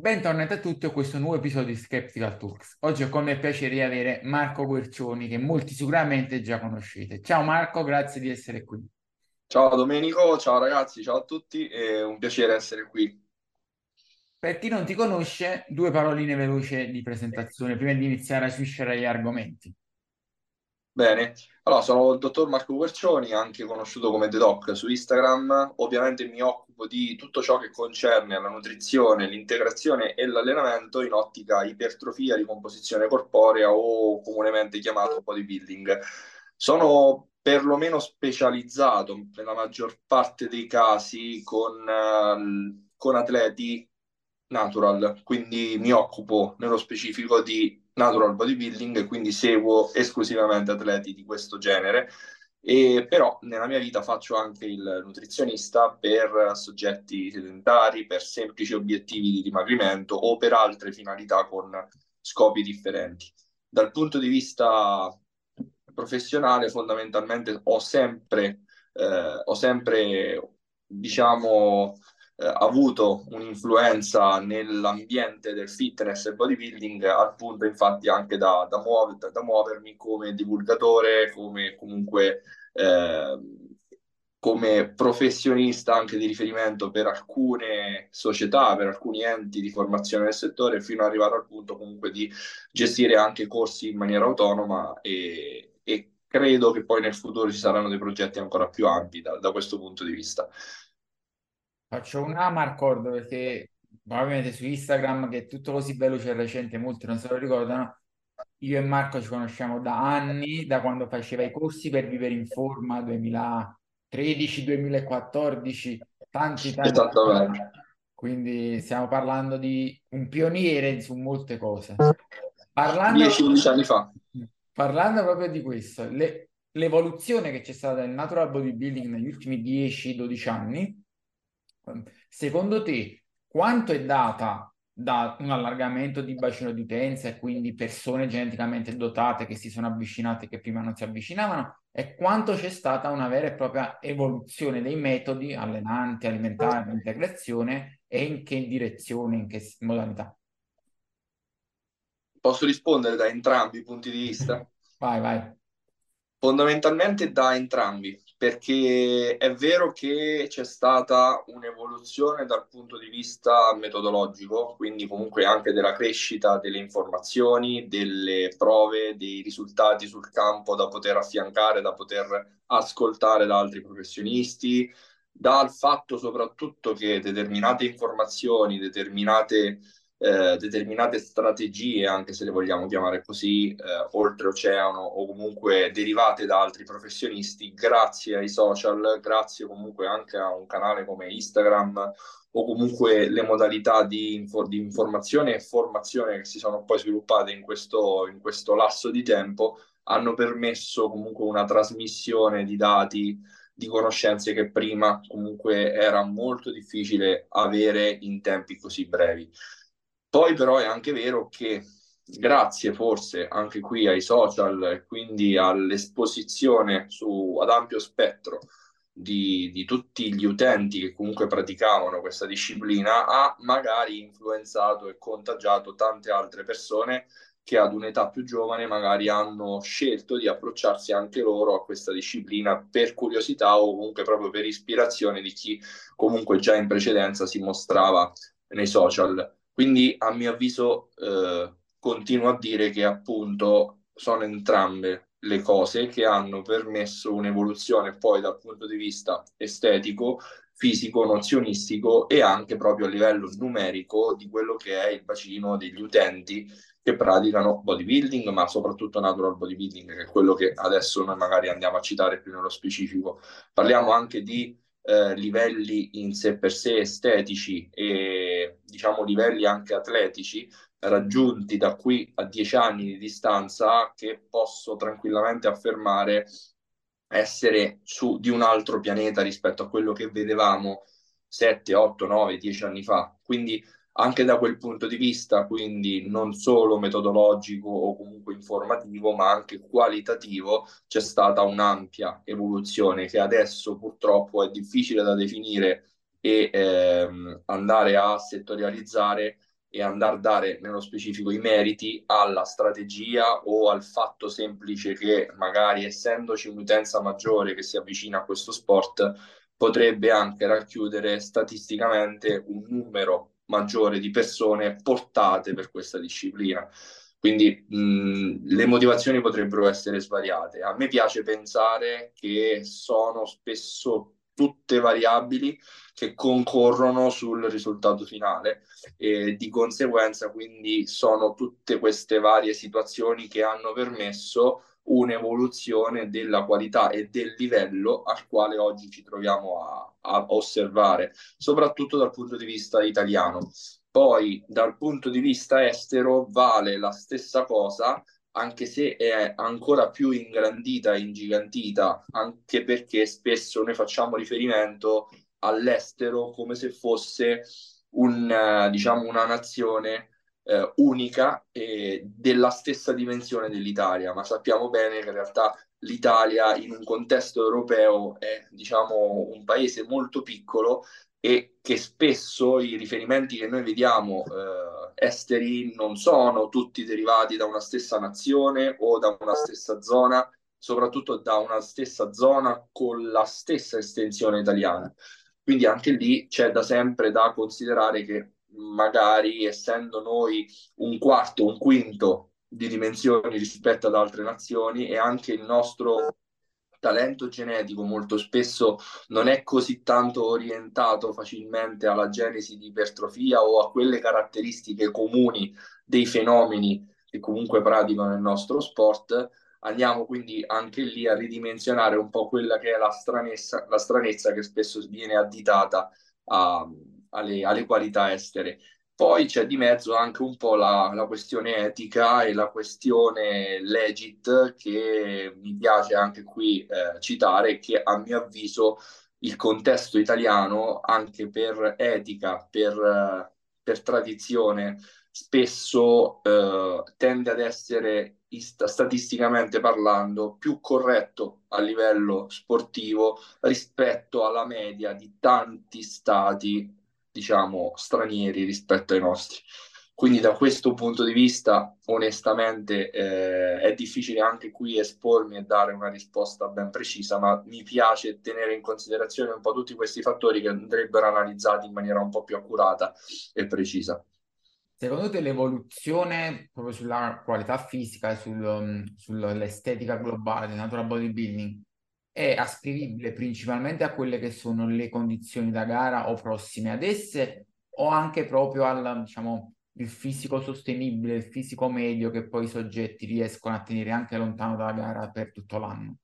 Bentornati a tutti a questo nuovo episodio di Skeptical Talks. Oggi ho con me il piacere di avere Marco Guercioni, che molti sicuramente già conoscete. Ciao Marco, grazie di essere qui. Ciao Domenico, ciao ragazzi, ciao a tutti, è un piacere essere qui. Per chi non ti conosce, due paroline veloci di presentazione prima di iniziare a sviscerare gli argomenti. Bene, allora sono il dottor Marco Guercioni, anche conosciuto come The Doc su Instagram. Ovviamente mi occupo di tutto ciò che concerne la nutrizione, l'integrazione e l'allenamento in ottica ipertrofia, ricomposizione corporea o comunemente chiamato bodybuilding. Sono perlomeno specializzato nella maggior parte dei casi con, uh, con atleti natural, quindi mi occupo nello specifico di natural bodybuilding, quindi seguo esclusivamente atleti di questo genere. E però nella mia vita faccio anche il nutrizionista per soggetti sedentari, per semplici obiettivi di dimagrimento o per altre finalità con scopi differenti. Dal punto di vista professionale, fondamentalmente ho sempre, eh, ho sempre diciamo, eh, avuto un'influenza nell'ambiente del fitness e bodybuilding al punto infatti anche da, da, muover, da muovermi come divulgatore, come comunque eh, come professionista anche di riferimento per alcune società, per alcuni enti di formazione del settore, fino ad arrivare al punto comunque di gestire anche corsi in maniera autonoma e, e credo che poi nel futuro ci saranno dei progetti ancora più ampi da, da questo punto di vista. Faccio un Amarcord perché probabilmente su Instagram che è tutto così veloce e recente, molti non se lo ricordano. Io e Marco ci conosciamo da anni, da quando faceva i corsi per vivere in forma 2013-2014, tanti tanti. Esattamente. Quindi stiamo parlando di un pioniere su molte cose. Parlando, 10-15 anni fa. Parlando proprio di questo, le, l'evoluzione che c'è stata nel natural bodybuilding negli ultimi 10-12 anni Secondo te, quanto è data da un allargamento di bacino di utenza e quindi persone geneticamente dotate che si sono avvicinate che prima non si avvicinavano e quanto c'è stata una vera e propria evoluzione dei metodi allenanti, alimentari, integrazione e in che direzione, in che modalità? Posso rispondere da entrambi i punti di vista? vai, vai. Fondamentalmente da entrambi, perché è vero che c'è stata un'evoluzione dal punto di vista metodologico, quindi comunque anche della crescita delle informazioni, delle prove, dei risultati sul campo da poter affiancare, da poter ascoltare da altri professionisti, dal fatto soprattutto che determinate informazioni, determinate eh, determinate strategie, anche se le vogliamo chiamare così, eh, oltreoceano o comunque derivate da altri professionisti, grazie ai social, grazie comunque anche a un canale come Instagram o comunque le modalità di, infor- di informazione e formazione che si sono poi sviluppate in questo, in questo lasso di tempo, hanno permesso comunque una trasmissione di dati di conoscenze che prima comunque era molto difficile avere in tempi così brevi. Poi però è anche vero che grazie forse anche qui ai social quindi all'esposizione su, ad ampio spettro di, di, tutti gli utenti che comunque praticavano questa disciplina ha magari influenzato e contagiato tante altre persone che ad un'età più giovane magari hanno scelto di approcciarsi anche loro a questa disciplina per curiosità o comunque proprio per ispirazione di chi comunque già in precedenza si mostrava nei social. Quindi a mio avviso eh, continuo a dire che appunto sono entrambe le cose che hanno permesso un'evoluzione poi dal punto di vista estetico, fisico, nozionistico e anche proprio a livello numerico di quello che è il bacino degli utenti che praticano bodybuilding, ma soprattutto natural bodybuilding, che è quello che adesso noi magari andiamo a citare più nello specifico. Parliamo anche di eh, livelli in sé per sé estetici e diciamo livelli anche atletici raggiunti da qui a dieci anni di distanza che posso tranquillamente affermare essere su di un altro pianeta rispetto a quello che vedevamo 7, 8, 9, 10 anni fa. Quindi anche da quel punto di vista, quindi non solo metodologico o comunque informativo, ma anche qualitativo, c'è stata un'ampia evoluzione che adesso purtroppo è difficile da definire e ehm, andare a settorializzare e andare a dare nello specifico i meriti alla strategia o al fatto semplice che magari essendoci un'utenza maggiore che si avvicina a questo sport potrebbe anche racchiudere statisticamente un numero maggiore di persone portate per questa disciplina. Quindi mh, le motivazioni potrebbero essere svariate. A me piace pensare che sono spesso tutte variabili che concorrono sul risultato finale e di conseguenza quindi sono tutte queste varie situazioni che hanno permesso un'evoluzione della qualità e del livello al quale oggi ci troviamo a, a osservare, soprattutto dal punto di vista italiano. Poi dal punto di vista estero vale la stessa cosa, anche se è ancora più ingrandita e ingigantita, anche perché spesso noi facciamo riferimento all'estero come se fosse un, diciamo, una nazione eh, unica e della stessa dimensione dell'Italia, ma sappiamo bene che in realtà l'Italia in un contesto europeo è diciamo, un paese molto piccolo e che spesso i riferimenti che noi vediamo eh, esteri non sono tutti derivati da una stessa nazione o da una stessa zona, soprattutto da una stessa zona con la stessa estensione italiana. Quindi anche lì c'è da sempre da considerare che magari essendo noi un quarto, un quinto di dimensioni rispetto ad altre nazioni e anche il nostro talento genetico molto spesso non è così tanto orientato facilmente alla genesi di ipertrofia o a quelle caratteristiche comuni dei fenomeni che comunque praticano il nostro sport, andiamo quindi anche lì a ridimensionare un po' quella che è la stranezza, la stranezza che spesso viene additata a, alle, alle, qualità estere. Poi c'è di mezzo anche un po' la, la, questione etica e la questione legit che mi piace anche qui eh, citare, che a mio avviso il contesto italiano, anche per etica, per, per tradizione, spesso eh, tende ad essere statisticamente parlando più corretto a livello sportivo rispetto alla media di tanti stati diciamo stranieri rispetto ai nostri. Quindi da questo punto di vista onestamente eh, è difficile anche qui espormi e dare una risposta ben precisa ma mi piace tenere in considerazione un po' tutti questi fattori che andrebbero analizzati in maniera un po' più accurata e precisa. Secondo te l'evoluzione proprio sulla qualità fisica sul, um, sull'estetica globale del natural bodybuilding è ascrivibile principalmente a quelle che sono le condizioni da gara o prossime ad esse o anche proprio al, diciamo, il fisico sostenibile, il fisico medio che poi i soggetti riescono a tenere anche lontano dalla gara per tutto l'anno?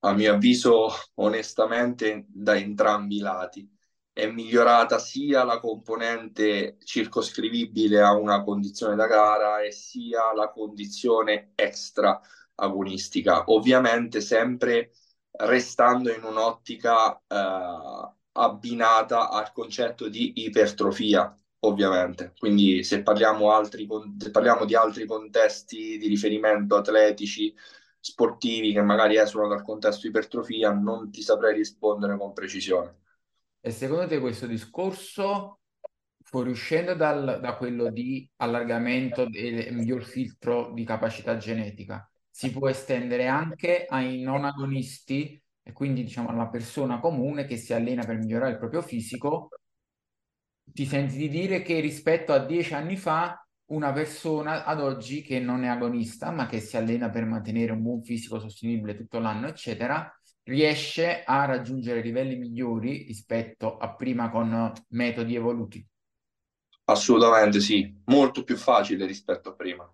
A mio avviso, onestamente, da entrambi i lati è migliorata sia la componente circoscrivibile a una condizione da gara e sia la condizione extra agonistica, ovviamente sempre restando in un'ottica eh, abbinata al concetto di ipertrofia, ovviamente. Quindi se parliamo, altri, se parliamo di altri contesti di riferimento atletici, sportivi che magari esulano dal contesto ipertrofia, non ti saprei rispondere con precisione. E secondo te questo discorso, fuoriuscendo dal, da quello di allargamento del miglior filtro di capacità genetica, si può estendere anche ai non agonisti e quindi diciamo alla persona comune che si allena per migliorare il proprio fisico? Ti senti di dire che rispetto a dieci anni fa una persona ad oggi che non è agonista ma che si allena per mantenere un buon fisico sostenibile tutto l'anno, eccetera, riesce a raggiungere livelli migliori rispetto a prima con metodi evoluti. Assolutamente sì, molto più facile rispetto a prima.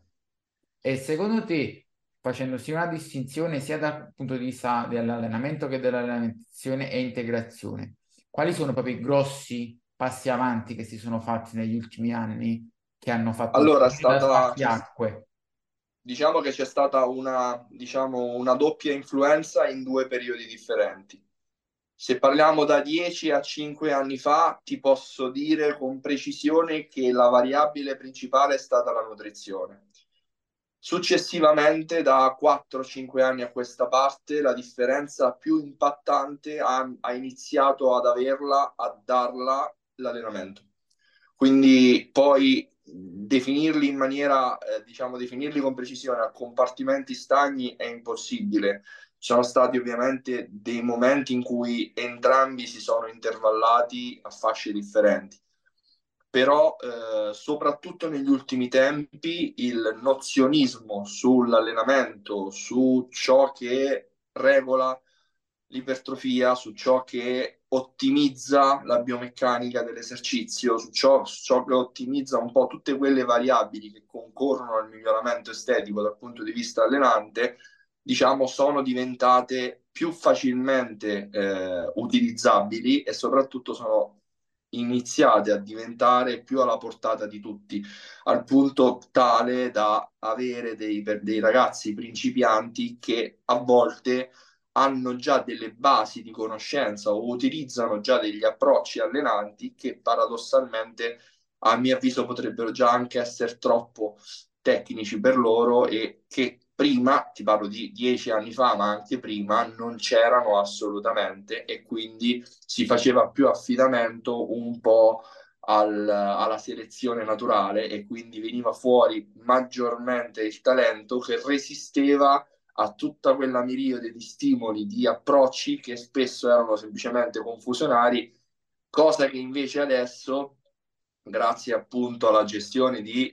E secondo te, facendosi una distinzione sia dal punto di vista dell'allenamento che dell'alimentazione e integrazione, quali sono proprio i grossi passi avanti che si sono fatti negli ultimi anni che hanno fatto allora, stata... acque? diciamo che c'è stata una, diciamo, una doppia influenza in due periodi differenti. Se parliamo da 10 a 5 anni fa, ti posso dire con precisione che la variabile principale è stata la nutrizione. Successivamente, da 4-5 anni a questa parte, la differenza più impattante ha, ha iniziato ad averla, a darla l'allenamento Quindi poi definirli in maniera, eh, diciamo, definirli con precisione a compartimenti stagni è impossibile. Ci sono stati ovviamente dei momenti in cui entrambi si sono intervallati a fasce differenti però eh, soprattutto negli ultimi tempi il nozionismo sull'allenamento, su ciò che regola l'ipertrofia, su ciò che ottimizza la biomeccanica dell'esercizio, su ciò, ciò, che ottimizza un po' tutte quelle variabili che concorrono al miglioramento estetico dal punto di vista allenante, diciamo, sono diventate più facilmente eh, utilizzabili e soprattutto sono iniziate a diventare più alla portata di tutti, al punto tale da avere dei, dei ragazzi principianti che a volte hanno già delle basi di conoscenza o utilizzano già degli approcci allenanti che paradossalmente a mio avviso potrebbero già anche essere troppo tecnici per loro e che prima, ti parlo di dieci anni fa, ma anche prima, non c'erano assolutamente e quindi si faceva più affidamento un po' al, alla selezione naturale e quindi veniva fuori maggiormente il talento che resisteva a tutta quella miriade di stimoli, di approcci che spesso erano semplicemente confusionari, cosa che invece adesso, grazie appunto alla gestione di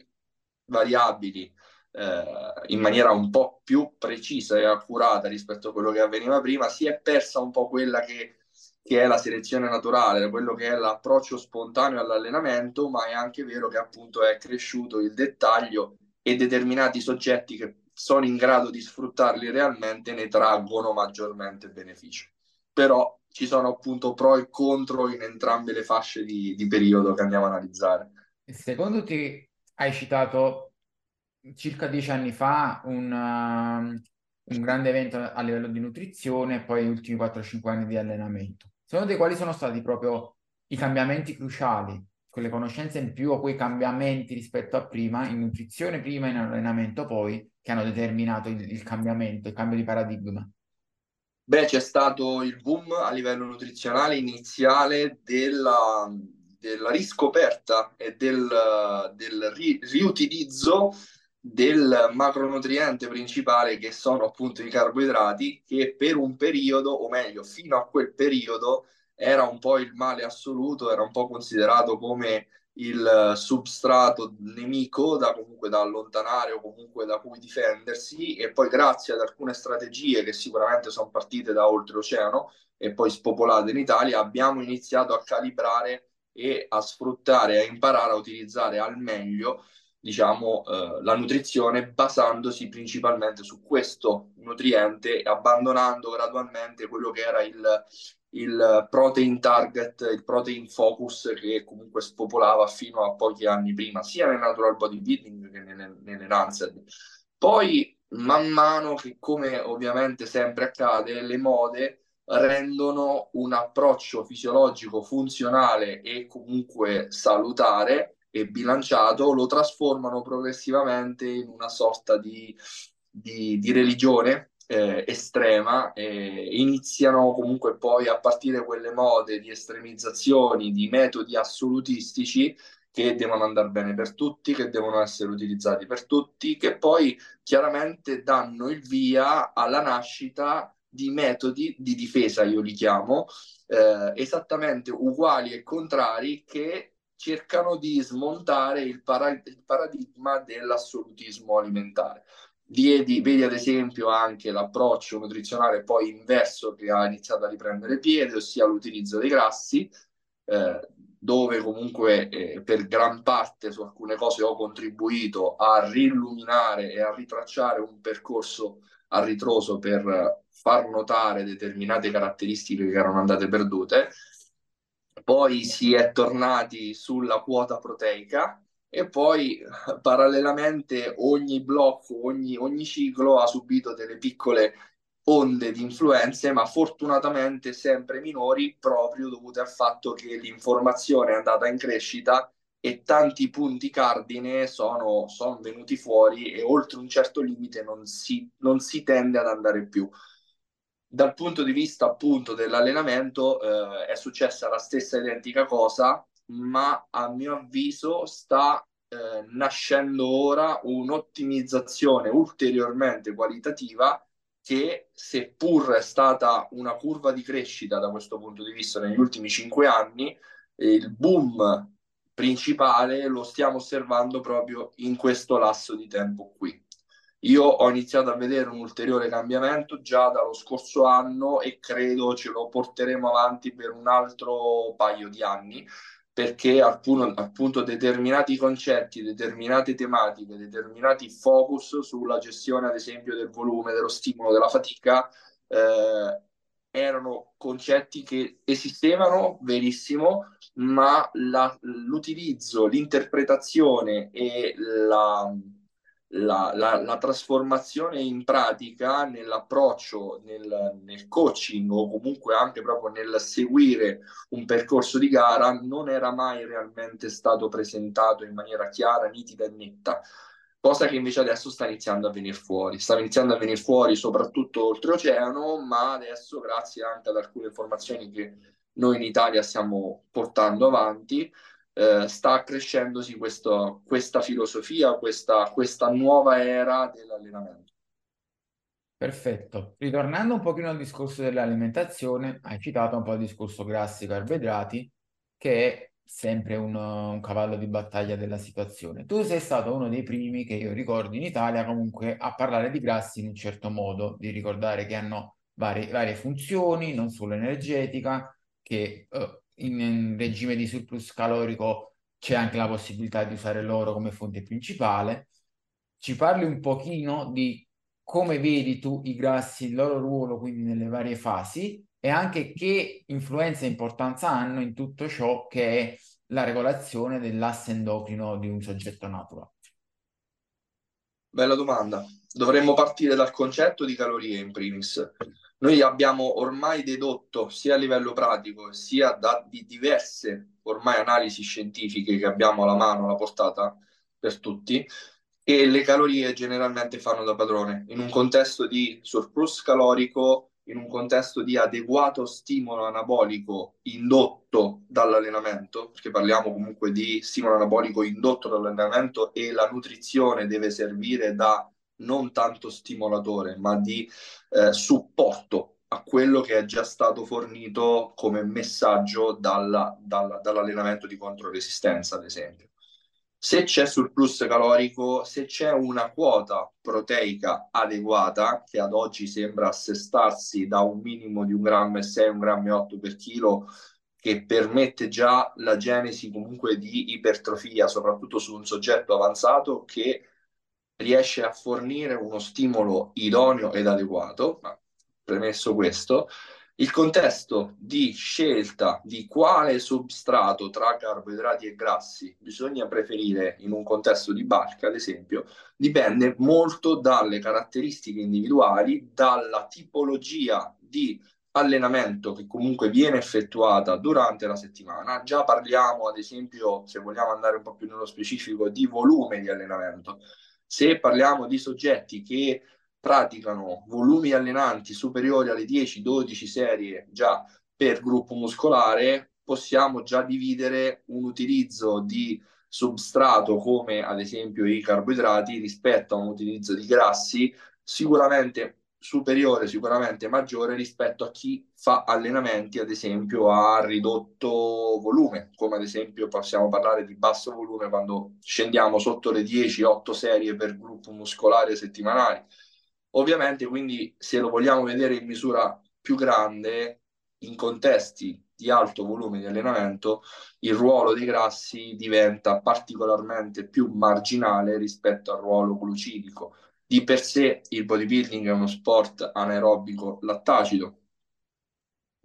variabili, eh, in maniera un po' più precisa e accurata rispetto a quello che avveniva prima, si è persa un po' quella che, che è la selezione naturale, quello che è l'approccio spontaneo all'allenamento, ma è anche vero che appunto è cresciuto il dettaglio e determinati soggetti che sono in grado di sfruttarli realmente ne traggono maggiormente beneficio. Però ci sono appunto pro e contro in entrambe le fasce di, di periodo che andiamo a analizzare. Secondo te hai citato circa dieci anni fa un, uh, un grande evento a livello di nutrizione e poi gli ultimi 4-5 anni di allenamento. Secondo te quali sono stati proprio i cambiamenti cruciali, quelle conoscenze in più o quei cambiamenti rispetto a prima, in nutrizione prima e in allenamento poi, che hanno determinato il, il cambiamento, il cambio di paradigma? Beh, c'è stato il boom a livello nutrizionale iniziale della, della riscoperta e del, del ri, riutilizzo del macronutriente principale che sono appunto i carboidrati che per un periodo o meglio fino a quel periodo era un po' il male assoluto era un po' considerato come il substrato nemico da comunque da allontanare o comunque da cui difendersi e poi grazie ad alcune strategie che sicuramente sono partite da oltreoceano e poi spopolate in Italia abbiamo iniziato a calibrare e a sfruttare a imparare a utilizzare al meglio diciamo, eh, la nutrizione basandosi principalmente su questo nutriente e abbandonando gradualmente quello che era il, il protein target, il protein focus che comunque spopolava fino a pochi anni prima, sia nel natural bodybuilding che nelle, nelle Lancet. Poi, man mano che, come ovviamente sempre accade, le mode rendono un approccio fisiologico funzionale e comunque salutare e bilanciato, lo trasformano progressivamente in una sorta di, di, di religione eh, estrema e iniziano comunque poi a partire quelle mode di estremizzazioni, di metodi assolutistici che devono andare bene per tutti, che devono essere utilizzati per tutti, che poi chiaramente danno il via alla nascita di metodi di difesa, io li chiamo, eh, esattamente uguali e contrari che cercano di smontare il, para- il paradigma dell'assolutismo alimentare. Vedi, vedi, ad esempio anche l'approccio nutrizionale poi inverso che ha iniziato a riprendere piede, ossia l'utilizzo dei grassi, eh, dove comunque eh, per gran parte su alcune cose ho contribuito a rilluminare e a ritracciare un percorso a ritroso per far notare determinate caratteristiche che erano andate perdute poi si è tornati sulla quota proteica e poi parallelamente ogni blocco, ogni, ogni ciclo ha subito delle piccole onde di influenze, ma fortunatamente sempre minori, proprio dovute al fatto che l'informazione è andata in crescita e tanti punti cardine sono, sono venuti fuori e oltre un certo limite non si, non si tende ad andare più dal punto di vista appunto dell'allenamento eh, è successa la stessa identica cosa, ma a mio avviso sta eh, nascendo ora un'ottimizzazione ulteriormente qualitativa che seppur è stata una curva di crescita da questo punto di vista negli ultimi cinque anni, il boom principale lo stiamo osservando proprio in questo lasso di tempo qui. Io ho iniziato a vedere un ulteriore cambiamento già dallo scorso anno e credo ce lo porteremo avanti per un altro paio di anni perché appunto, appunto determinati concetti, determinate tematiche, determinati focus sulla gestione ad esempio del volume, dello stimolo, della fatica eh, erano concetti che esistevano, verissimo, ma la, l'utilizzo, l'interpretazione e la, la, la, la, trasformazione in pratica nell'approccio, nel, nel, coaching o comunque anche proprio nel seguire un percorso di gara non era mai realmente stato presentato in maniera chiara, nitida e netta. Cosa che invece adesso sta iniziando a venire fuori. Sta iniziando a venire fuori soprattutto oltreoceano, ma adesso, grazie anche ad alcune informazioni che noi in Italia stiamo portando avanti, eh, sta crescendosi questo, questa filosofia, questa, questa nuova era dell'allenamento. Perfetto. Ritornando un pochino al discorso dell'alimentazione, hai citato un po' il discorso grassi, carboidrati, che è sempre un, un, cavallo di battaglia della situazione. Tu sei stato uno dei primi che io ricordo in Italia comunque a parlare di grassi in un certo modo, di ricordare che hanno varie, varie funzioni, non solo energetica, che uh, in regime di surplus calorico c'è anche la possibilità di usare l'oro come fonte principale. Ci parli un pochino di come vedi tu i grassi, il loro ruolo quindi nelle varie fasi e anche che influenza e importanza hanno in tutto ciò che è la regolazione dell'asse endocrino di un soggetto naturale. Bella domanda. Dovremmo partire dal concetto di calorie in primis. Noi abbiamo ormai dedotto sia a livello pratico sia da di diverse ormai analisi scientifiche che abbiamo alla mano, alla portata per tutti, che le calorie generalmente fanno da padrone. In un contesto di surplus calorico, in un contesto di adeguato stimolo anabolico indotto dall'allenamento, perché parliamo comunque di stimolo anabolico indotto dall'allenamento e la nutrizione deve servire da non tanto stimolatore, ma di eh, supporto a quello che è già stato fornito come messaggio dalla, dalla, dall'allenamento di controresistenza, ad esempio. Se c'è surplus calorico, se c'è una quota proteica adeguata, che ad oggi sembra assestarsi da un minimo di un grammo e 6, un grammo e 8 per chilo, che permette già la genesi comunque di ipertrofia, soprattutto su un soggetto avanzato che riesce a fornire uno stimolo idoneo ed adeguato, ma premesso questo, il contesto di scelta di quale substrato tra carboidrati e grassi bisogna preferire in un contesto di barca, ad esempio, dipende molto dalle caratteristiche individuali, dalla tipologia di allenamento che comunque viene effettuata durante la settimana. Già parliamo, ad esempio, se vogliamo andare un po' più nello specifico, di volume di allenamento. Se parliamo di soggetti che praticano volumi allenanti superiori alle 10-12 serie già per gruppo muscolare, possiamo già dividere un utilizzo di substrato come ad esempio i carboidrati rispetto a un utilizzo di grassi. Sicuramente superiore, sicuramente maggiore rispetto a chi fa allenamenti, ad esempio, a ridotto volume, come ad esempio possiamo parlare di basso volume quando scendiamo sotto le 10-8 serie per gruppo muscolare settimanali. Ovviamente, quindi, se lo vogliamo vedere in misura più grande, in contesti di alto volume di allenamento, il ruolo dei grassi diventa particolarmente più marginale rispetto al ruolo glucidico di per sé il bodybuilding è uno sport anaerobico lattacido,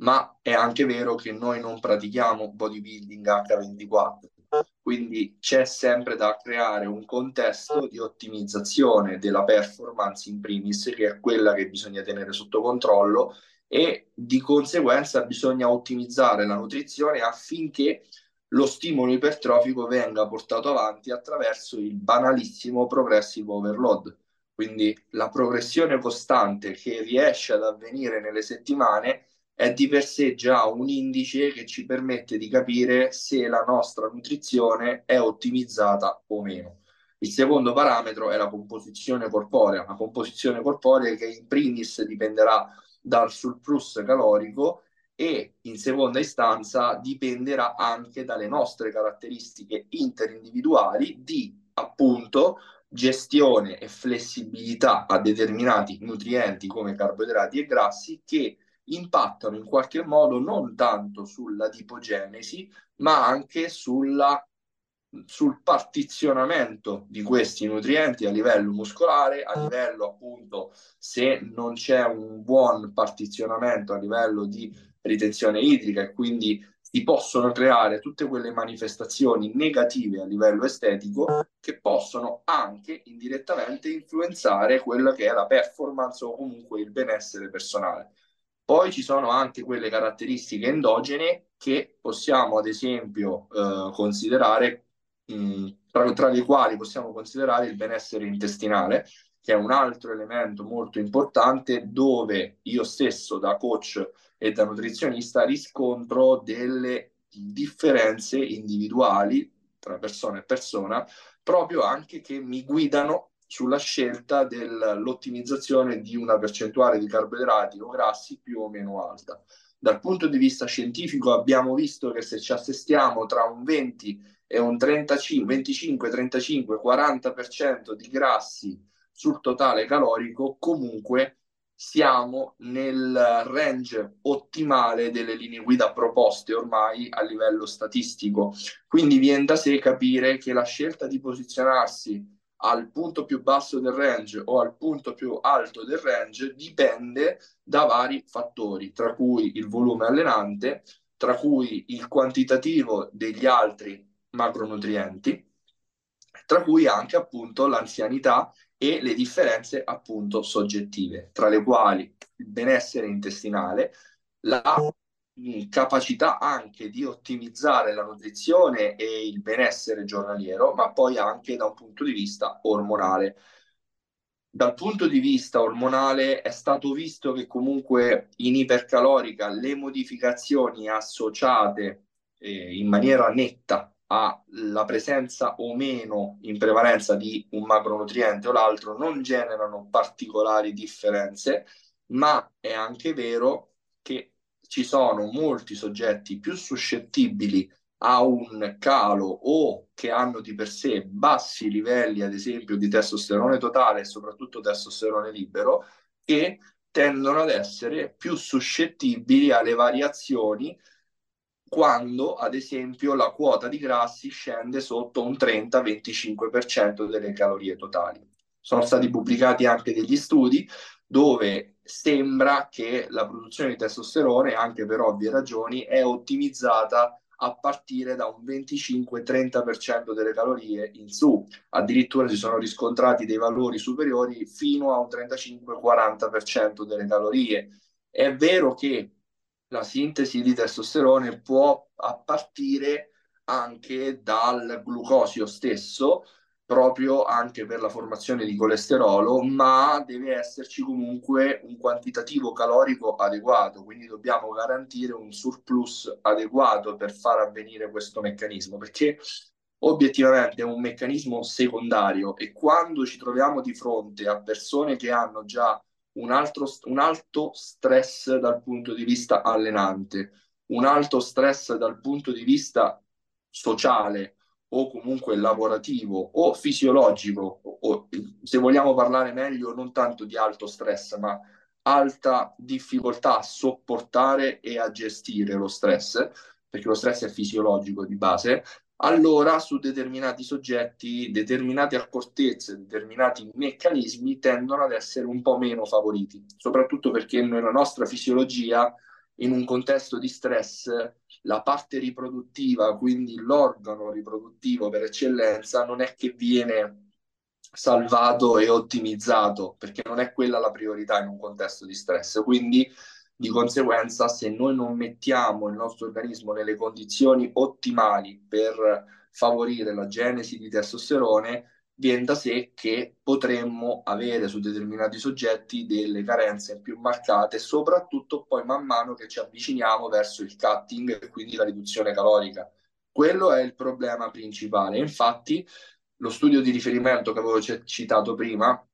ma è anche vero che noi non pratichiamo bodybuilding H24, quindi c'è sempre da creare un contesto di ottimizzazione della performance in primis, che è quella che bisogna tenere sotto controllo e di conseguenza bisogna ottimizzare la nutrizione affinché lo stimolo ipertrofico venga portato avanti attraverso il banalissimo progressive overload quindi la progressione costante che riesce ad avvenire nelle settimane è di per sé già un indice che ci permette di capire se la nostra nutrizione è ottimizzata o meno. Il secondo parametro è la composizione corporea, una composizione corporea che in primis dipenderà dal surplus calorico e in seconda istanza dipenderà anche dalle nostre caratteristiche interindividuali di appunto gestione e flessibilità a determinati nutrienti come carboidrati e grassi che impattano in qualche modo non tanto sulla dipogenesi ma anche sulla sul partizionamento di questi nutrienti a livello muscolare, a livello appunto se non c'è un buon partizionamento a livello di ritenzione idrica e quindi si possono creare tutte quelle manifestazioni negative a livello estetico che possono anche indirettamente influenzare quella che è la performance o comunque il benessere personale. Poi ci sono anche quelle caratteristiche endogene che possiamo ad esempio eh, considerare mh, tra, tra le quali possiamo considerare il benessere intestinale, che è un altro elemento molto importante dove io stesso da coach e da nutrizionista riscontro delle differenze individuali tra persona e persona, proprio anche che mi guidano sulla scelta dell'ottimizzazione di una percentuale di carboidrati o grassi più o meno alta. Dal punto di vista scientifico abbiamo visto che se ci assestiamo tra un 20 e un 35, 25, 35, 40% di grassi sul totale calorico, comunque siamo nel range ottimale delle linee guida proposte ormai a livello statistico. Quindi viene da sé capire che la scelta di posizionarsi al punto più basso del range o al punto più alto del range dipende da vari fattori, tra cui il volume allenante, tra cui il quantitativo degli altri macronutrienti, tra cui anche appunto l'anzianità e le differenze appunto soggettive, tra le quali il benessere intestinale, la capacità anche di ottimizzare la nutrizione e il benessere giornaliero, ma poi anche da un punto di vista ormonale. Dal punto di vista ormonale è stato visto che comunque in ipercalorica le modificazioni associate eh, in maniera netta alla presenza o meno in prevalenza di un macronutriente o l'altro non generano particolari differenze, ma è anche vero che ci sono molti soggetti più suscettibili a un calo o che hanno di per sé bassi livelli, ad esempio, di testosterone totale e soprattutto testosterone libero, che tendono ad essere più suscettibili alle variazioni quando ad esempio la quota di grassi scende sotto un 30-25% delle calorie totali. Sono stati pubblicati anche degli studi dove sembra che la produzione di testosterone, anche per ovvie ragioni, è ottimizzata a partire da un 25-30% delle calorie in su. Addirittura si sono riscontrati dei valori superiori fino a un 35-40% delle calorie. È vero che la sintesi di testosterone può partire anche dal glucosio stesso, proprio anche per la formazione di colesterolo, ma deve esserci comunque un quantitativo calorico adeguato, quindi dobbiamo garantire un surplus adeguato per far avvenire questo meccanismo, perché obiettivamente è un meccanismo secondario e quando ci troviamo di fronte a persone che hanno già un, altro, un alto stress dal punto di vista allenante, un alto stress dal punto di vista sociale o comunque lavorativo o fisiologico, o, se vogliamo parlare meglio, non tanto di alto stress, ma alta difficoltà a sopportare e a gestire lo stress, perché lo stress è fisiologico di base, allora su determinati soggetti, determinate accortezze, determinati meccanismi tendono ad essere un po' meno favoriti, soprattutto perché nella nostra fisiologia, in un contesto di stress, la parte riproduttiva, quindi l'organo riproduttivo per eccellenza, non è che viene salvato e ottimizzato, perché non è quella la priorità in un contesto di stress. Quindi di conseguenza, se noi non mettiamo il nostro organismo nelle condizioni ottimali per favorire la genesi di testosterone, viene da sé che potremmo avere su determinati soggetti delle carenze più marcate, soprattutto poi man mano che ci avviciniamo verso il cutting e quindi la riduzione calorica. Quello è il problema principale. Infatti, lo studio di riferimento che avevo citato prima,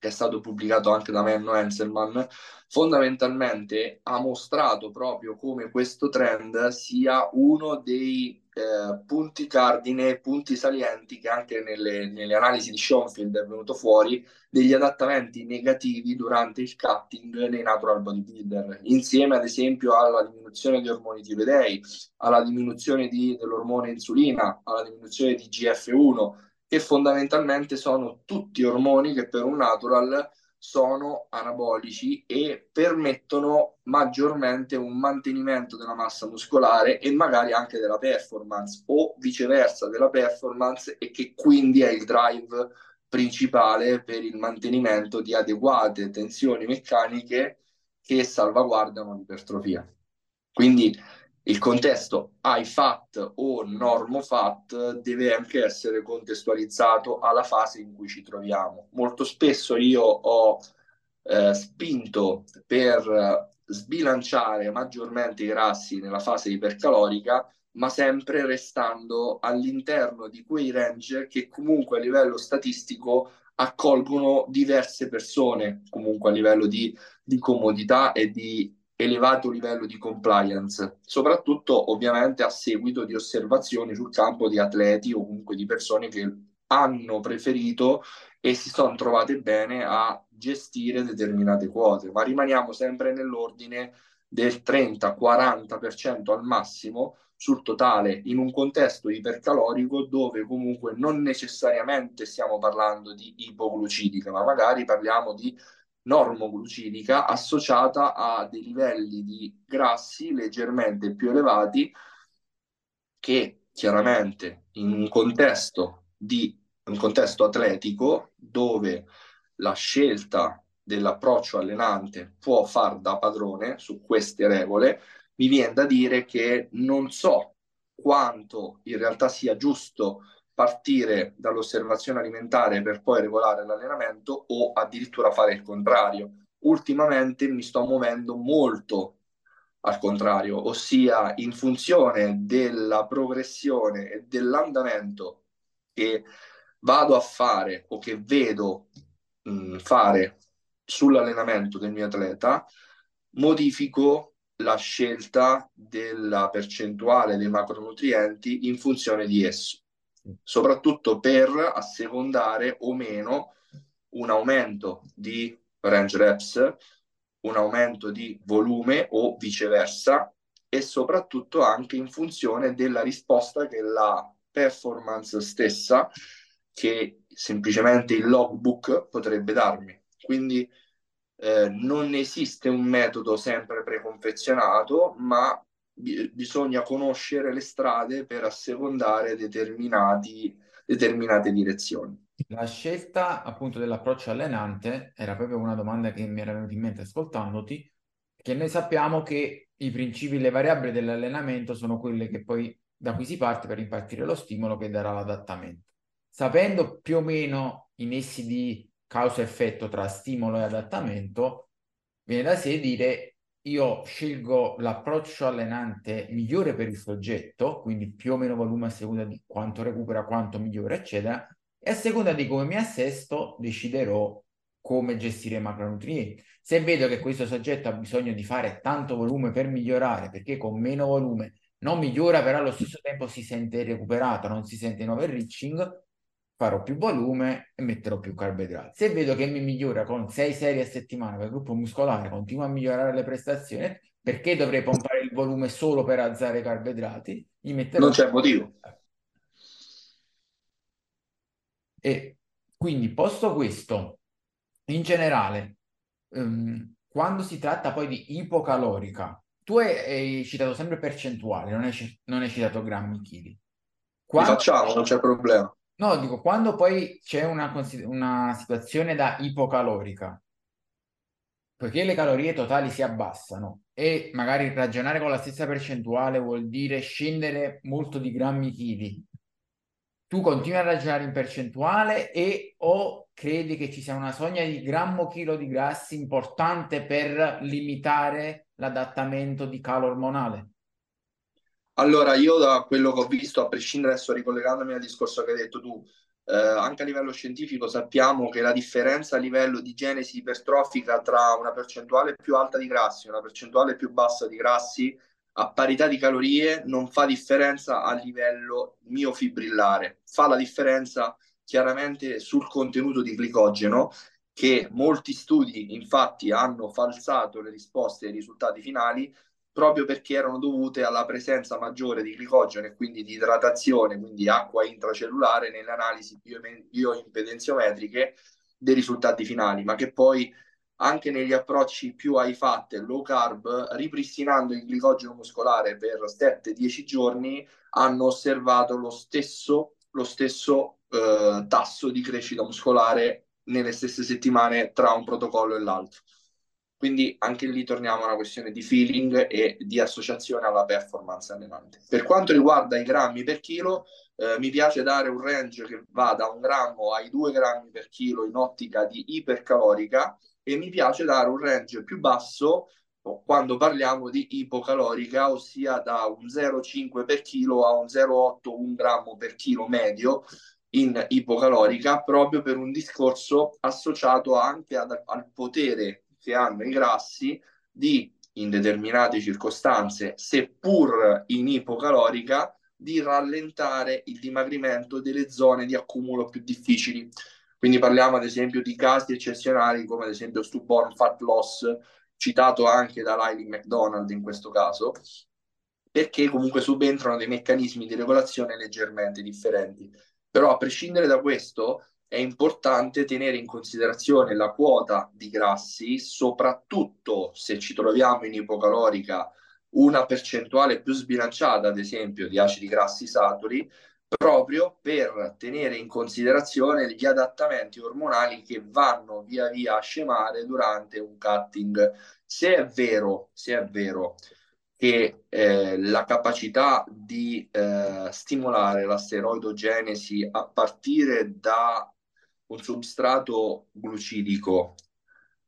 che è stato pubblicato anche da Menno Henselman, fondamentalmente ha mostrato proprio come questo trend sia uno dei eh, punti cardine, punti salienti che anche nelle, nelle, analisi di Schoenfield è venuto fuori degli adattamenti negativi durante il cutting nei natural bodybuilder, insieme ad esempio alla diminuzione di ormoni tiroidei, alla diminuzione di, dell'ormone insulina, alla diminuzione di GF1 che fondamentalmente sono tutti ormoni che per un natural sono anabolici e permettono maggiormente un mantenimento della massa muscolare e magari anche della performance o viceversa della performance e che quindi è il drive principale per il mantenimento di adeguate tensioni meccaniche che salvaguardano l'ipertrofia. Quindi il contesto high fat o normo fat deve anche essere contestualizzato alla fase in cui ci troviamo. Molto spesso io ho eh, spinto per sbilanciare maggiormente i grassi nella fase ipercalorica, ma sempre restando all'interno di quei range che comunque a livello statistico accolgono diverse persone, comunque a livello di, di comodità e di elevato livello di compliance, soprattutto ovviamente a seguito di osservazioni sul campo di atleti o comunque di persone che hanno preferito e si sono trovate bene a gestire determinate quote, ma rimaniamo sempre nell'ordine del 30-40% al massimo sul totale in un contesto ipercalorico dove comunque non necessariamente stiamo parlando di ipoglucidica, ma magari parliamo di normoglucidica associata a dei livelli di grassi leggermente più elevati che chiaramente in un contesto, di, un contesto atletico dove la scelta dell'approccio allenante può far da padrone su queste regole, mi viene da dire che non so quanto in realtà sia giusto partire dall'osservazione alimentare per poi regolare l'allenamento o addirittura fare il contrario. Ultimamente mi sto muovendo molto al contrario, ossia in funzione della progressione e dell'andamento che vado a fare o che vedo mh, fare sull'allenamento del mio atleta, modifico la scelta della percentuale dei macronutrienti in funzione di esso soprattutto per assecondare o meno un aumento di range reps, un aumento di volume o viceversa e soprattutto anche in funzione della risposta che la performance stessa che semplicemente il logbook potrebbe darmi. Quindi eh, non esiste un metodo sempre preconfezionato, ma bisogna conoscere le strade per assecondare determinate direzioni. La scelta appunto dell'approccio allenante era proprio una domanda che mi era venuta in mente ascoltandoti, che noi sappiamo che i principi, le variabili dell'allenamento sono quelle che poi da cui si parte per impartire lo stimolo che darà l'adattamento. Sapendo più o meno i nessi di causa-effetto tra stimolo e adattamento, viene da sé dire io scelgo l'approccio allenante migliore per il soggetto, quindi più o meno volume a seconda di quanto recupera, quanto migliore, eccetera, e a seconda di come mi assesto deciderò come gestire i macronutrienti. Se vedo che questo soggetto ha bisogno di fare tanto volume per migliorare, perché con meno volume non migliora, però allo stesso tempo si sente recuperato, non si sente in overreaching, farò più volume e metterò più carboidrati. Se vedo che mi migliora con 6 serie a settimana per gruppo muscolare, continua a migliorare le prestazioni, perché dovrei pompare il volume solo per alzare i carboidrati? Gli metterò non c'è motivo. E quindi, posto questo, in generale, um, quando si tratta poi di ipocalorica, tu hai, hai citato sempre percentuali, non hai, non hai citato grammi chili. Quando... facciamo, non c'è problema. No, dico, quando poi c'è una, una situazione da ipocalorica, poiché le calorie totali si abbassano e magari ragionare con la stessa percentuale vuol dire scendere molto di grammi chili, tu continui a ragionare in percentuale e o credi che ci sia una soglia di grammo chilo di grassi importante per limitare l'adattamento di calo ormonale? Allora, io da quello che ho visto, a prescindere adesso ricollegandomi al discorso che hai detto tu, eh, anche a livello scientifico sappiamo che la differenza a livello di genesi ipertrofica tra una percentuale più alta di grassi e una percentuale più bassa di grassi a parità di calorie non fa differenza a livello miofibrillare, fa la differenza chiaramente sul contenuto di glicogeno che molti studi infatti hanno falsato le risposte ai risultati finali proprio perché erano dovute alla presenza maggiore di glicogeno e quindi di idratazione, quindi acqua intracellulare nelle analisi bioimpedenziometriche dei risultati finali, ma che poi anche negli approcci più high fat low carb, ripristinando il glicogeno muscolare per 7-10 giorni, hanno osservato lo stesso, lo stesso eh, tasso di crescita muscolare nelle stesse settimane tra un protocollo e l'altro. Quindi anche lì torniamo a una questione di feeling e di associazione alla performance allenante. Per quanto riguarda i grammi per chilo, eh, mi piace dare un range che va da un grammo ai due grammi per chilo in ottica di ipercalorica e mi piace dare un range più basso quando parliamo di ipocalorica, ossia da un 0,5 per chilo a un 0,8 un grammo per chilo medio in ipocalorica, proprio per un discorso associato anche ad, al potere che hanno i grassi di, in determinate circostanze, seppur in ipocalorica, di rallentare il dimagrimento delle zone di accumulo più difficili. Quindi parliamo ad esempio di casi eccezionali come ad esempio stillborn fat loss, citato anche da Lily McDonald in questo caso, perché comunque subentrano dei meccanismi di regolazione leggermente differenti. Però a prescindere da questo, è importante tenere in considerazione la quota di grassi, soprattutto se ci troviamo in ipocalorica, una percentuale più sbilanciata, ad esempio, di acidi grassi saturi, proprio per tenere in considerazione gli adattamenti ormonali che vanno via via a scemare durante un cutting. Se è vero, se è vero che eh, la capacità di eh, stimolare la steroidogenesi a partire da un substrato glucidico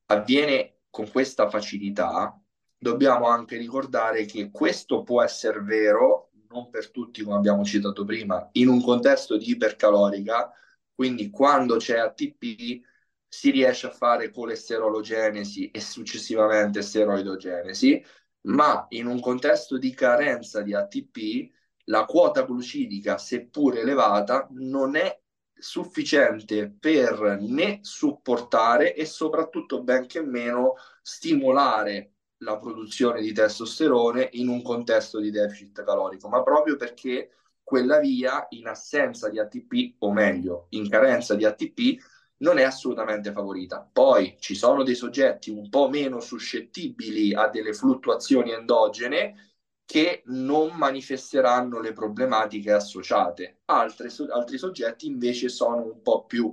avviene con questa facilità, dobbiamo anche ricordare che questo può essere vero, non per tutti come abbiamo citato prima, in un contesto di ipercalorica, quindi quando c'è ATP si riesce a fare colesterologenesi e successivamente steroidogenesi, ma in un contesto di carenza di ATP la quota glucidica, seppur elevata, non è sufficiente per né supportare e soprattutto benché meno stimolare la produzione di testosterone in un contesto di deficit calorico, ma proprio perché quella via in assenza di ATP o meglio in carenza di ATP non è assolutamente favorita. Poi ci sono dei soggetti un po' meno suscettibili a delle fluttuazioni endogene che non manifesteranno le problematiche associate. Altri, altri soggetti invece sono un po' più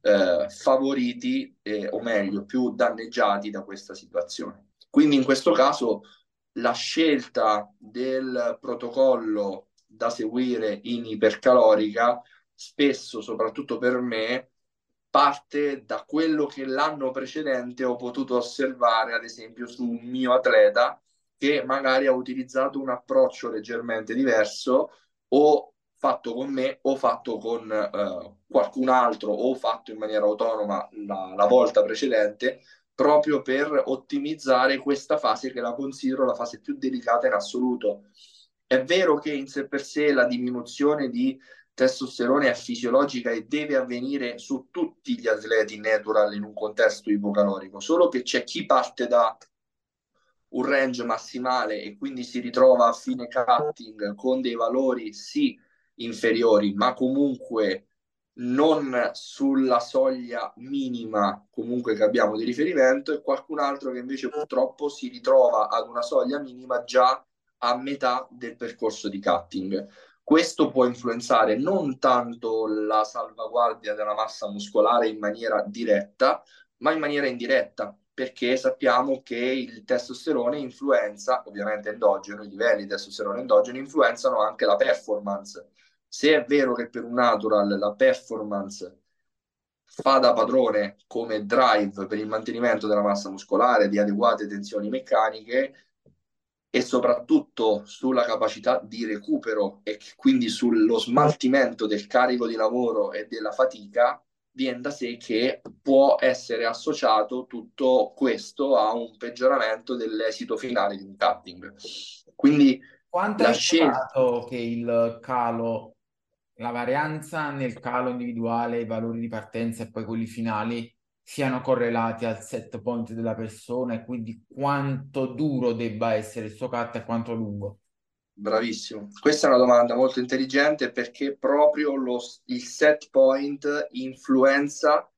eh, favoriti, eh, o meglio, più danneggiati da questa situazione. Quindi in questo caso la scelta del protocollo da seguire in ipercalorica, spesso, soprattutto per me, parte da quello che l'anno precedente ho potuto osservare, ad esempio, su un mio atleta che magari ha utilizzato un approccio leggermente diverso o fatto con me o fatto con eh, qualcun altro o fatto in maniera autonoma la, la volta precedente proprio per ottimizzare questa fase che la considero la fase più delicata in assoluto. È vero che in sé per sé la diminuzione di testosterone è fisiologica e deve avvenire su tutti gli atleti natural in un contesto ipocalorico, solo che c'è chi parte da un range massimale e quindi si ritrova a fine cutting con dei valori sì inferiori, ma comunque non sulla soglia minima comunque che abbiamo di riferimento e qualcun altro che invece purtroppo si ritrova ad una soglia minima già a metà del percorso di cutting. Questo può influenzare non tanto la salvaguardia della massa muscolare in maniera diretta, ma in maniera indiretta, perché sappiamo che il testosterone influenza, ovviamente endogeno, i livelli di testosterone endogeno influenzano anche la performance. Se è vero che per un natural la performance fa da padrone come drive per il mantenimento della massa muscolare, di adeguate tensioni meccaniche e soprattutto sulla capacità di recupero e quindi sullo smaltimento del carico di lavoro e della fatica, viene da sé che può essere associato tutto questo a un peggioramento dell'esito finale di un cutting. Quindi quanto la è scelta che il calo la varianza nel calo individuale, i valori di partenza e poi quelli finali siano correlati al set point della persona e quindi quanto duro debba essere il suo cut e quanto lungo. Bravissimo. Questa è una domanda molto intelligente perché proprio lo, il set point influenza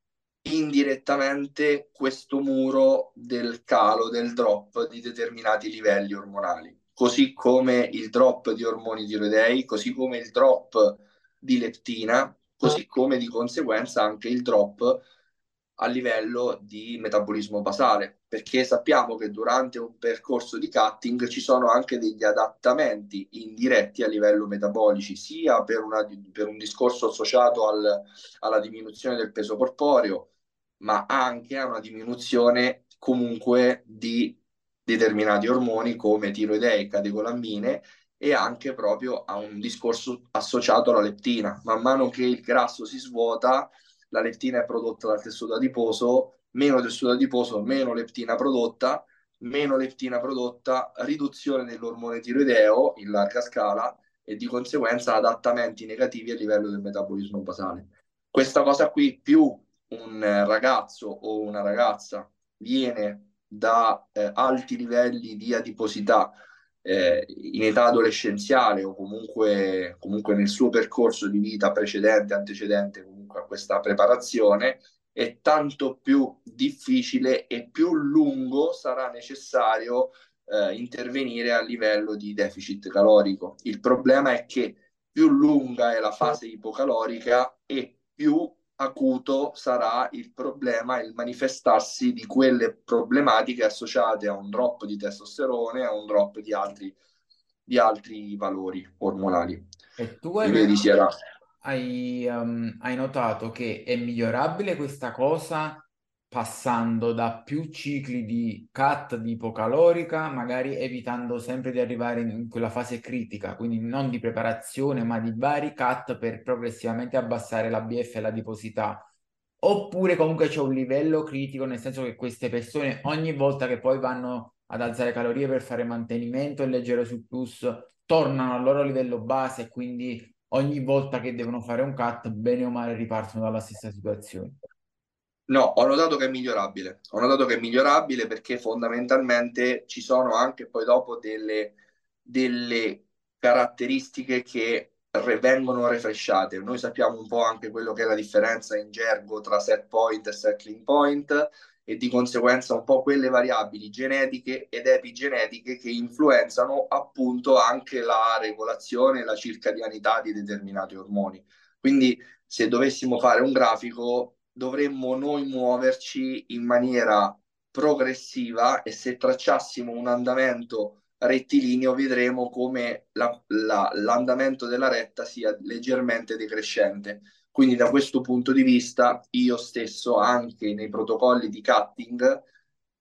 indirettamente questo muro del calo, del drop di determinati livelli ormonali, così come il drop di ormoni tiroidei, così come il drop di leptina, così come di conseguenza anche il drop a livello di metabolismo basale, perché sappiamo che durante un percorso di cutting ci sono anche degli adattamenti indiretti a livello metabolici, sia per, una, per un discorso associato al, alla diminuzione del peso corporeo, ma anche a una diminuzione comunque di determinati ormoni come tiroidei, catecolammine e anche proprio a un discorso associato alla leptina. Man mano che il grasso si svuota, la leptina è prodotta dal tessuto adiposo, meno tessuto adiposo, meno leptina prodotta, meno leptina prodotta, riduzione dell'ormone tiroideo in larga scala e di conseguenza adattamenti negativi a livello del metabolismo basale. Questa cosa qui più un ragazzo o una ragazza viene da eh, alti livelli di adiposità eh, in età adolescenziale o comunque, comunque nel suo percorso di vita precedente, antecedente comunque a questa preparazione, è tanto più difficile e più lungo sarà necessario eh, intervenire a livello di deficit calorico. Il problema è che più lunga è la fase ipocalorica e più acuto sarà il problema, il manifestarsi di quelle problematiche associate a un drop di testosterone, a un drop di altri, di altri valori ormonali. E tu hai, hai, um, hai notato che è migliorabile questa cosa passando da più cicli di cut di ipocalorica, magari evitando sempre di arrivare in quella fase critica, quindi non di preparazione, ma di vari cut per progressivamente abbassare la BF e la diposità. Oppure comunque c'è un livello critico, nel senso che queste persone ogni volta che poi vanno ad alzare calorie per fare mantenimento e leggero surplus, tornano al loro livello base e quindi ogni volta che devono fare un cut, bene o male ripartono dalla stessa situazione. No, ho notato che è migliorabile. Ho notato che è migliorabile perché fondamentalmente ci sono anche poi dopo delle, delle caratteristiche che re- vengono refresciate. Noi sappiamo un po' anche quello che è la differenza in gergo tra set point e settling point e di conseguenza un po' quelle variabili genetiche ed epigenetiche che influenzano appunto anche la regolazione e la circadianità di determinati ormoni. Quindi se dovessimo fare un grafico dovremmo noi muoverci in maniera progressiva e se tracciassimo un andamento rettilineo vedremo come la, la, l'andamento della retta sia leggermente decrescente. Quindi da questo punto di vista io stesso anche nei protocolli di cutting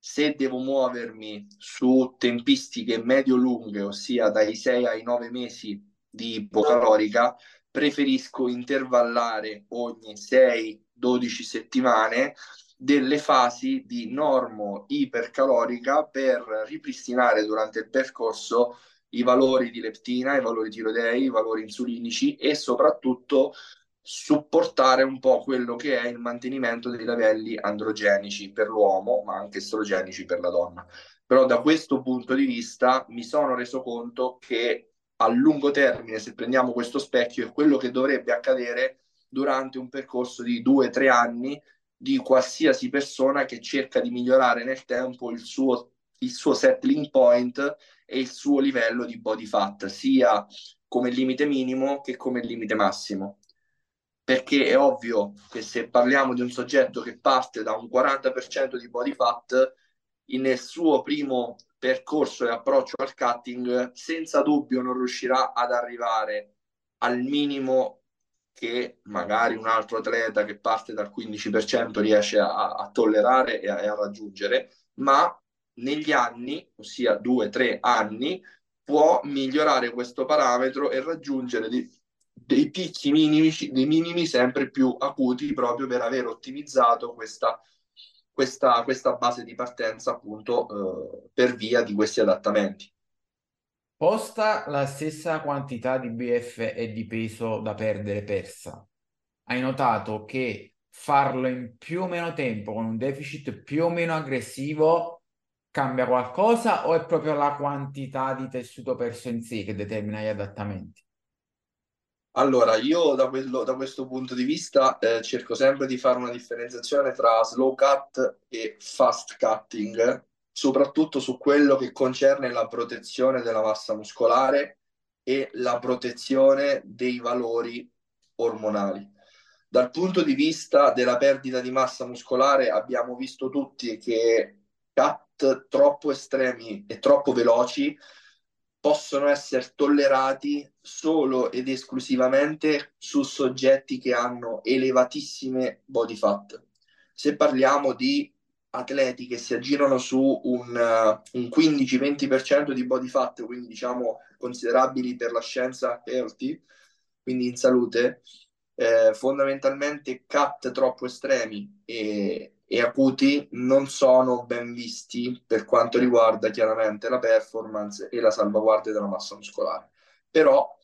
se devo muovermi su tempistiche medio-lunghe, ossia dai 6 ai 9 mesi di ipocalorica, preferisco intervallare ogni 6 12 settimane delle fasi di normo ipercalorica per ripristinare durante il percorso i valori di leptina, i valori tiroidei, i valori insulinici e soprattutto supportare un po' quello che è il mantenimento dei livelli androgenici per l'uomo, ma anche estrogenici per la donna. Però da questo punto di vista mi sono reso conto che a lungo termine, se prendiamo questo specchio, è quello che dovrebbe accadere durante un percorso di due o tre anni di qualsiasi persona che cerca di migliorare nel tempo il suo, il suo settling point e il suo livello di body fat, sia come limite minimo che come limite massimo. Perché è ovvio che se parliamo di un soggetto che parte da un 40% di body fat, nel suo primo percorso e approccio al cutting, senza dubbio non riuscirà ad arrivare al minimo che magari un altro atleta che parte dal 15% riesce a, a tollerare e a, a, raggiungere, ma negli anni, ossia due, tre anni, può migliorare questo parametro e raggiungere dei, dei picchi minimi, dei minimi sempre più acuti proprio per aver ottimizzato questa, questa, questa base di partenza appunto eh, per via di questi adattamenti. Posta la stessa quantità di BF e di peso da perdere persa, hai notato che farlo in più o meno tempo con un deficit più o meno aggressivo cambia qualcosa o è proprio la quantità di tessuto perso in sé che determina gli adattamenti? Allora, io da, quello, da questo punto di vista eh, cerco sempre di fare una differenziazione tra slow cut e fast cutting, soprattutto su quello che concerne la protezione della massa muscolare e la protezione dei valori ormonali. Dal punto di vista della perdita di massa muscolare abbiamo visto tutti che cut troppo estremi e troppo veloci possono essere tollerati solo ed esclusivamente su soggetti che hanno elevatissime body fat. Se parliamo di atleti che si aggirano su un, uh, un 15-20% di body fat, quindi diciamo considerabili per la scienza healthy, quindi in salute, eh, fondamentalmente cut troppo estremi e, e acuti non sono ben visti per quanto riguarda chiaramente la performance e la salvaguardia della massa muscolare. Però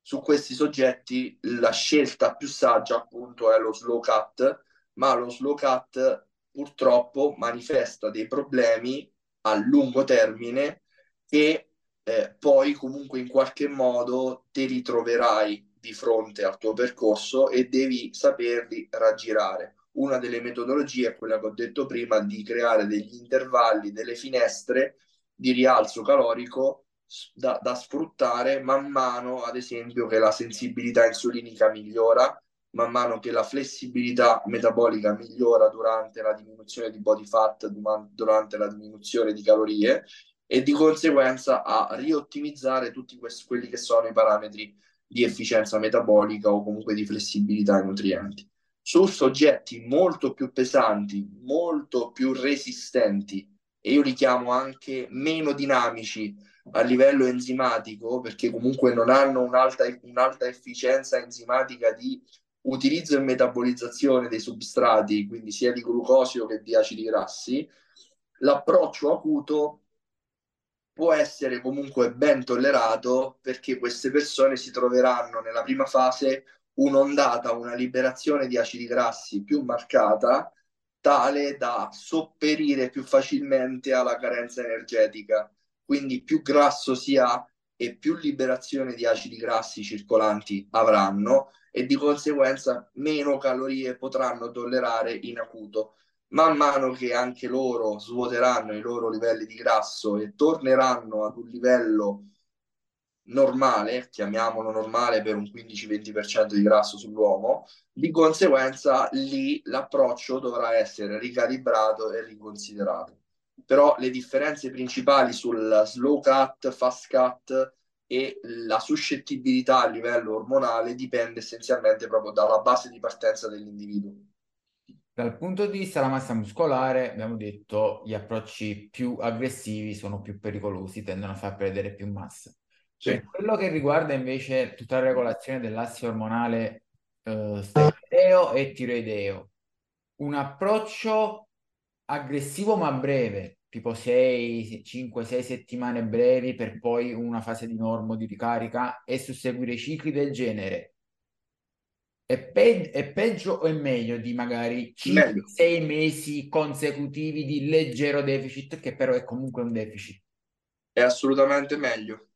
su questi soggetti la scelta più saggia appunto è lo slow cut, ma lo slow cut purtroppo manifesta dei problemi a lungo termine che eh, poi comunque in qualche modo ti ritroverai di fronte al tuo percorso e devi saperli raggirare. Una delle metodologie è quella che ho detto prima di creare degli intervalli, delle finestre di rialzo calorico da, da sfruttare man mano, ad esempio, che la sensibilità insulinica migliora, man mano che la flessibilità metabolica migliora durante la diminuzione di body fat, durante la diminuzione di calorie e di conseguenza a riottimizzare tutti questi, quelli che sono i parametri di efficienza metabolica o comunque di flessibilità nutrienti. Su soggetti molto più pesanti, molto più resistenti e io li chiamo anche meno dinamici a livello enzimatico perché comunque non hanno un'alta, un'alta efficienza enzimatica di utilizzo e metabolizzazione dei substrati, quindi sia di glucosio che di acidi grassi, l'approccio acuto può essere comunque ben tollerato perché queste persone si troveranno nella prima fase un'ondata, una liberazione di acidi grassi più marcata, tale da sopperire più facilmente alla carenza energetica. Quindi più grasso si ha e più liberazione di acidi grassi circolanti avranno e di conseguenza meno calorie potranno tollerare in acuto. Man mano che anche loro svuoteranno i loro livelli di grasso e torneranno ad un livello normale, chiamiamolo normale per un 15-20% di grasso sull'uomo, di conseguenza lì l'approccio dovrà essere ricalibrato e riconsiderato. Però le differenze principali sul slow cut, fast cut e la suscettibilità a livello ormonale dipende essenzialmente proprio dalla base di partenza dell'individuo. Dal punto di vista della massa muscolare, abbiamo detto gli approcci più aggressivi sono più pericolosi, tendono a far perdere più massa. Sì. Per quello che riguarda invece tutta la regolazione dell'asse ormonale eh, steroideo e tiroideo, un approccio aggressivo ma breve, tipo 6, 5, 6 settimane brevi per poi una fase di normo di ricarica e susseguire cicli del genere. È, pe- è peggio o è meglio di magari 5-6 mesi consecutivi di leggero deficit, che però è comunque un deficit? È assolutamente meglio.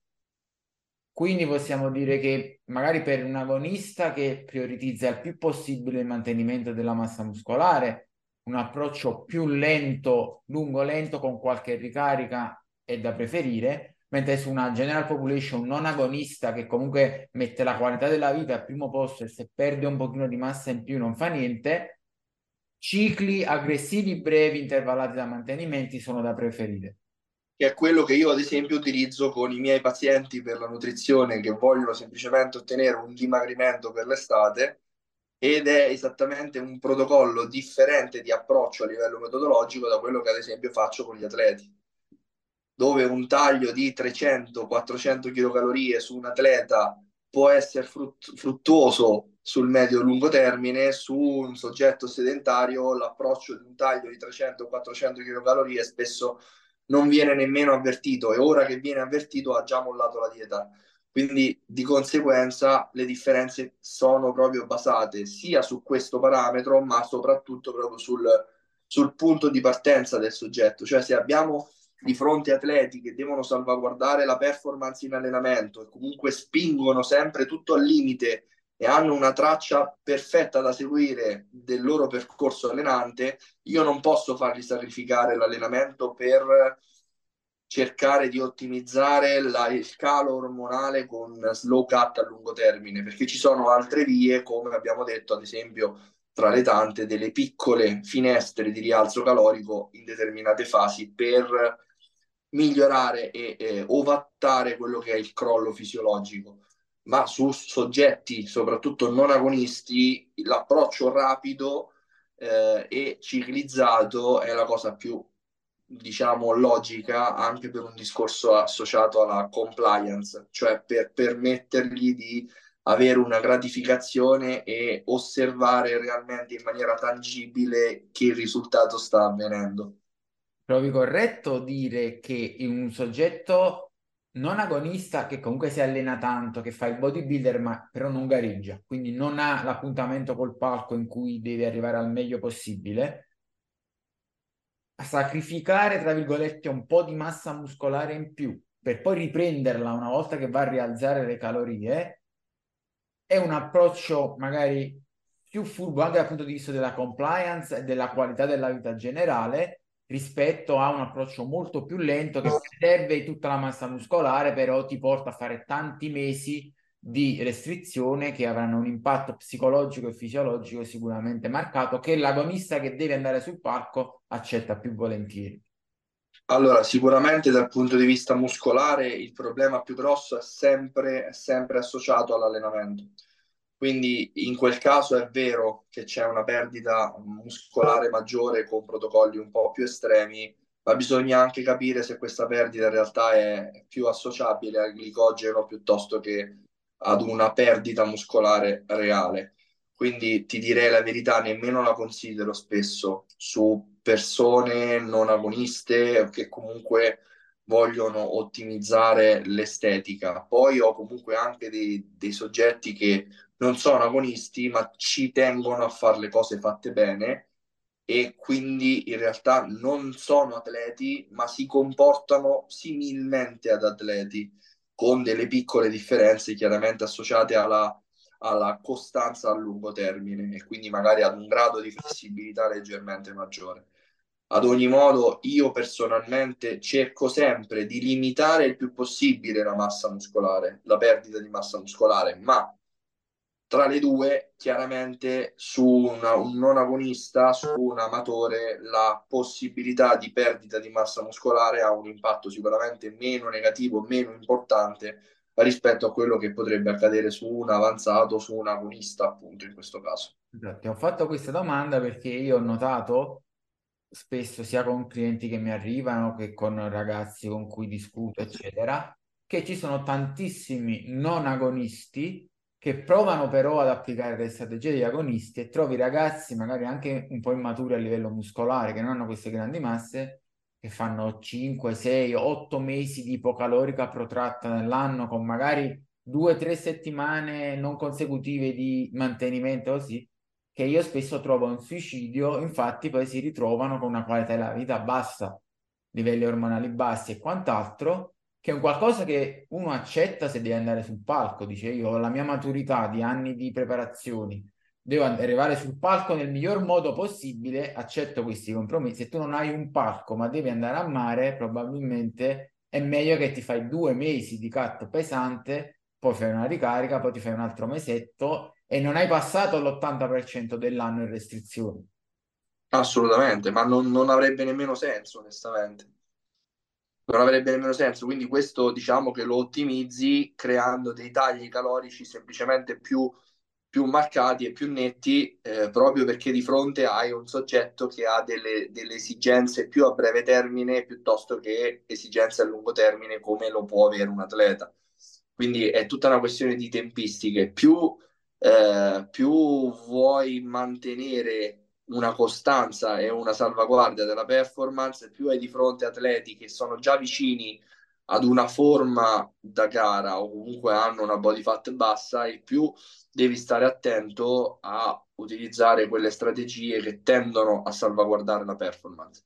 Quindi possiamo dire che magari per un agonista che priorizza il più possibile il mantenimento della massa muscolare, un approccio più lento, lungo-lento con qualche ricarica è da preferire, mentre su una general population non agonista che comunque mette la qualità della vita al primo posto e se perde un pochino di massa in più non fa niente, cicli aggressivi brevi intervallati da mantenimenti sono da preferire. Che è quello che io ad esempio utilizzo con i miei pazienti per la nutrizione che vogliono semplicemente ottenere un dimagrimento per l'estate ed è esattamente un protocollo differente di approccio a livello metodologico da quello che ad esempio faccio con gli atleti, dove un taglio di 300-400 kcal su un atleta può essere frut- fruttuoso sul medio-lungo termine, su un soggetto sedentario l'approccio di un taglio di 300-400 kcal spesso non viene nemmeno avvertito e ora che viene avvertito ha già mollato la dieta. Quindi di conseguenza le differenze sono proprio basate sia su questo parametro, ma soprattutto proprio sul, sul punto di partenza del soggetto. Cioè se abbiamo di fronte atleti che devono salvaguardare la performance in allenamento e comunque spingono sempre tutto al limite e hanno una traccia perfetta da seguire del loro percorso allenante, io non posso fargli sacrificare l'allenamento per cercare di ottimizzare la, il calo ormonale con slow cut a lungo termine, perché ci sono altre vie, come abbiamo detto, ad esempio, tra le tante, delle piccole finestre di rialzo calorico in determinate fasi per migliorare e eh, ovattare quello che è il crollo fisiologico ma su soggetti soprattutto non agonisti l'approccio rapido eh, e ciclizzato è la cosa più diciamo logica anche per un discorso associato alla compliance, cioè per permettergli di avere una gratificazione e osservare realmente in maniera tangibile che il risultato sta avvenendo. Trovi corretto dire che un soggetto non agonista che comunque si allena tanto, che fa il bodybuilder ma però non gareggia, quindi non ha l'appuntamento col palco in cui deve arrivare al meglio possibile, a sacrificare, tra virgolette, un po' di massa muscolare in più per poi riprenderla una volta che va a rialzare le calorie, è un approccio magari più furbo anche dal punto di vista della compliance e della qualità della vita generale, rispetto a un approccio molto più lento che serve tutta la massa muscolare, però ti porta a fare tanti mesi di restrizione che avranno un impatto psicologico e fisiologico sicuramente marcato che l'agonista che deve andare sul palco accetta più volentieri. Allora, sicuramente dal punto di vista muscolare il problema più grosso è sempre, è sempre associato all'allenamento quindi in quel caso è vero che c'è una perdita muscolare maggiore con protocolli un po' più estremi, ma bisogna anche capire se questa perdita in realtà è più associabile al glicogeno piuttosto che ad una perdita muscolare reale. Quindi ti direi la verità, nemmeno la considero spesso su persone non agoniste che comunque vogliono ottimizzare l'estetica. Poi ho comunque anche dei, dei soggetti che non sono agonisti, ma ci tengono a fare le cose fatte bene e quindi in realtà non sono atleti, ma si comportano similmente ad atleti, con delle piccole differenze chiaramente associate alla, alla costanza a lungo termine e quindi magari ad un grado di flessibilità leggermente maggiore. Ad ogni modo, io personalmente cerco sempre di limitare il più possibile la massa muscolare, la perdita di massa muscolare, ma tra le due, chiaramente su una, un non agonista, su un amatore, la possibilità di perdita di massa muscolare ha un impatto sicuramente meno negativo, meno importante rispetto a quello che potrebbe accadere su un avanzato, su un agonista, appunto, in questo caso. Ti ho fatto questa domanda perché io ho notato spesso sia con clienti che mi arrivano che con ragazzi con cui discuto, eccetera, che ci sono tantissimi non agonisti che provano però ad applicare le strategie degli agonisti e trovi ragazzi magari anche un po' immaturi a livello muscolare che non hanno queste grandi masse che fanno 5, 6, 8 mesi di ipocalorica protratta nell'anno con magari 2-3 settimane non consecutive di mantenimento così che io spesso trovo un suicidio infatti poi si ritrovano con una qualità della vita bassa livelli ormonali bassi e quant'altro che è un qualcosa che uno accetta se deve andare sul palco. Dice io ho la mia maturità di anni di preparazioni, devo arrivare sul palco nel miglior modo possibile, accetto questi compromessi. Se tu non hai un palco ma devi andare a mare, probabilmente è meglio che ti fai due mesi di cut pesante, poi fai una ricarica, poi ti fai un altro mesetto e non hai passato l'80% dell'anno in restrizioni. Assolutamente, ma non, non avrebbe nemmeno senso, onestamente. non avrebbe nemmeno senso. Quindi questo diciamo che lo ottimizzi creando dei tagli calorici semplicemente più, più marcati e più netti, eh, proprio perché di fronte hai un soggetto che ha delle, delle, esigenze più a breve termine piuttosto che esigenze a lungo termine come lo può avere un atleta. Quindi è tutta una questione di tempistiche. Più, eh, più vuoi mantenere una costanza e una salvaguardia della performance, più hai di fronte atleti che sono già vicini ad una forma da gara o comunque hanno una body fat bassa e più devi stare attento a utilizzare quelle strategie che tendono a salvaguardare la performance.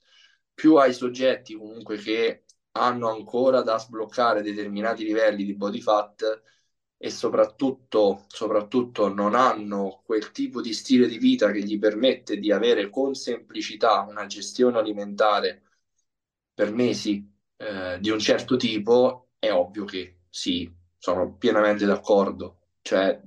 Più hai soggetti comunque che hanno ancora da sbloccare determinati livelli di body fat, e soprattutto, soprattutto non hanno quel tipo di stile di vita che gli permette di avere con semplicità una gestione alimentare per mesi eh, di un certo tipo, è ovvio che sì, sono pienamente d'accordo. Cioè,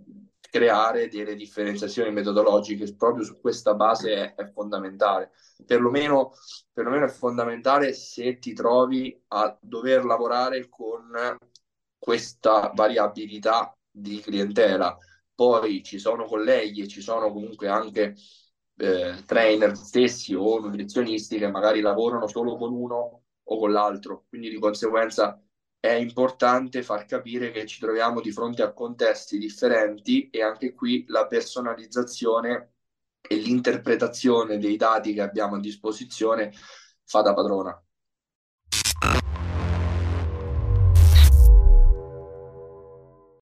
creare delle differenziazioni metodologiche proprio su questa base è, è fondamentale. Perlomeno, perlomeno è fondamentale se ti trovi a dover lavorare con questa variabilità di clientela. Poi ci sono colleghi e ci sono comunque anche eh, trainer stessi o nutrizionisti che magari lavorano solo con uno o con l'altro, quindi di conseguenza è importante far capire che ci troviamo di fronte a contesti differenti e anche qui la personalizzazione e l'interpretazione dei dati che abbiamo a disposizione fa da padrona.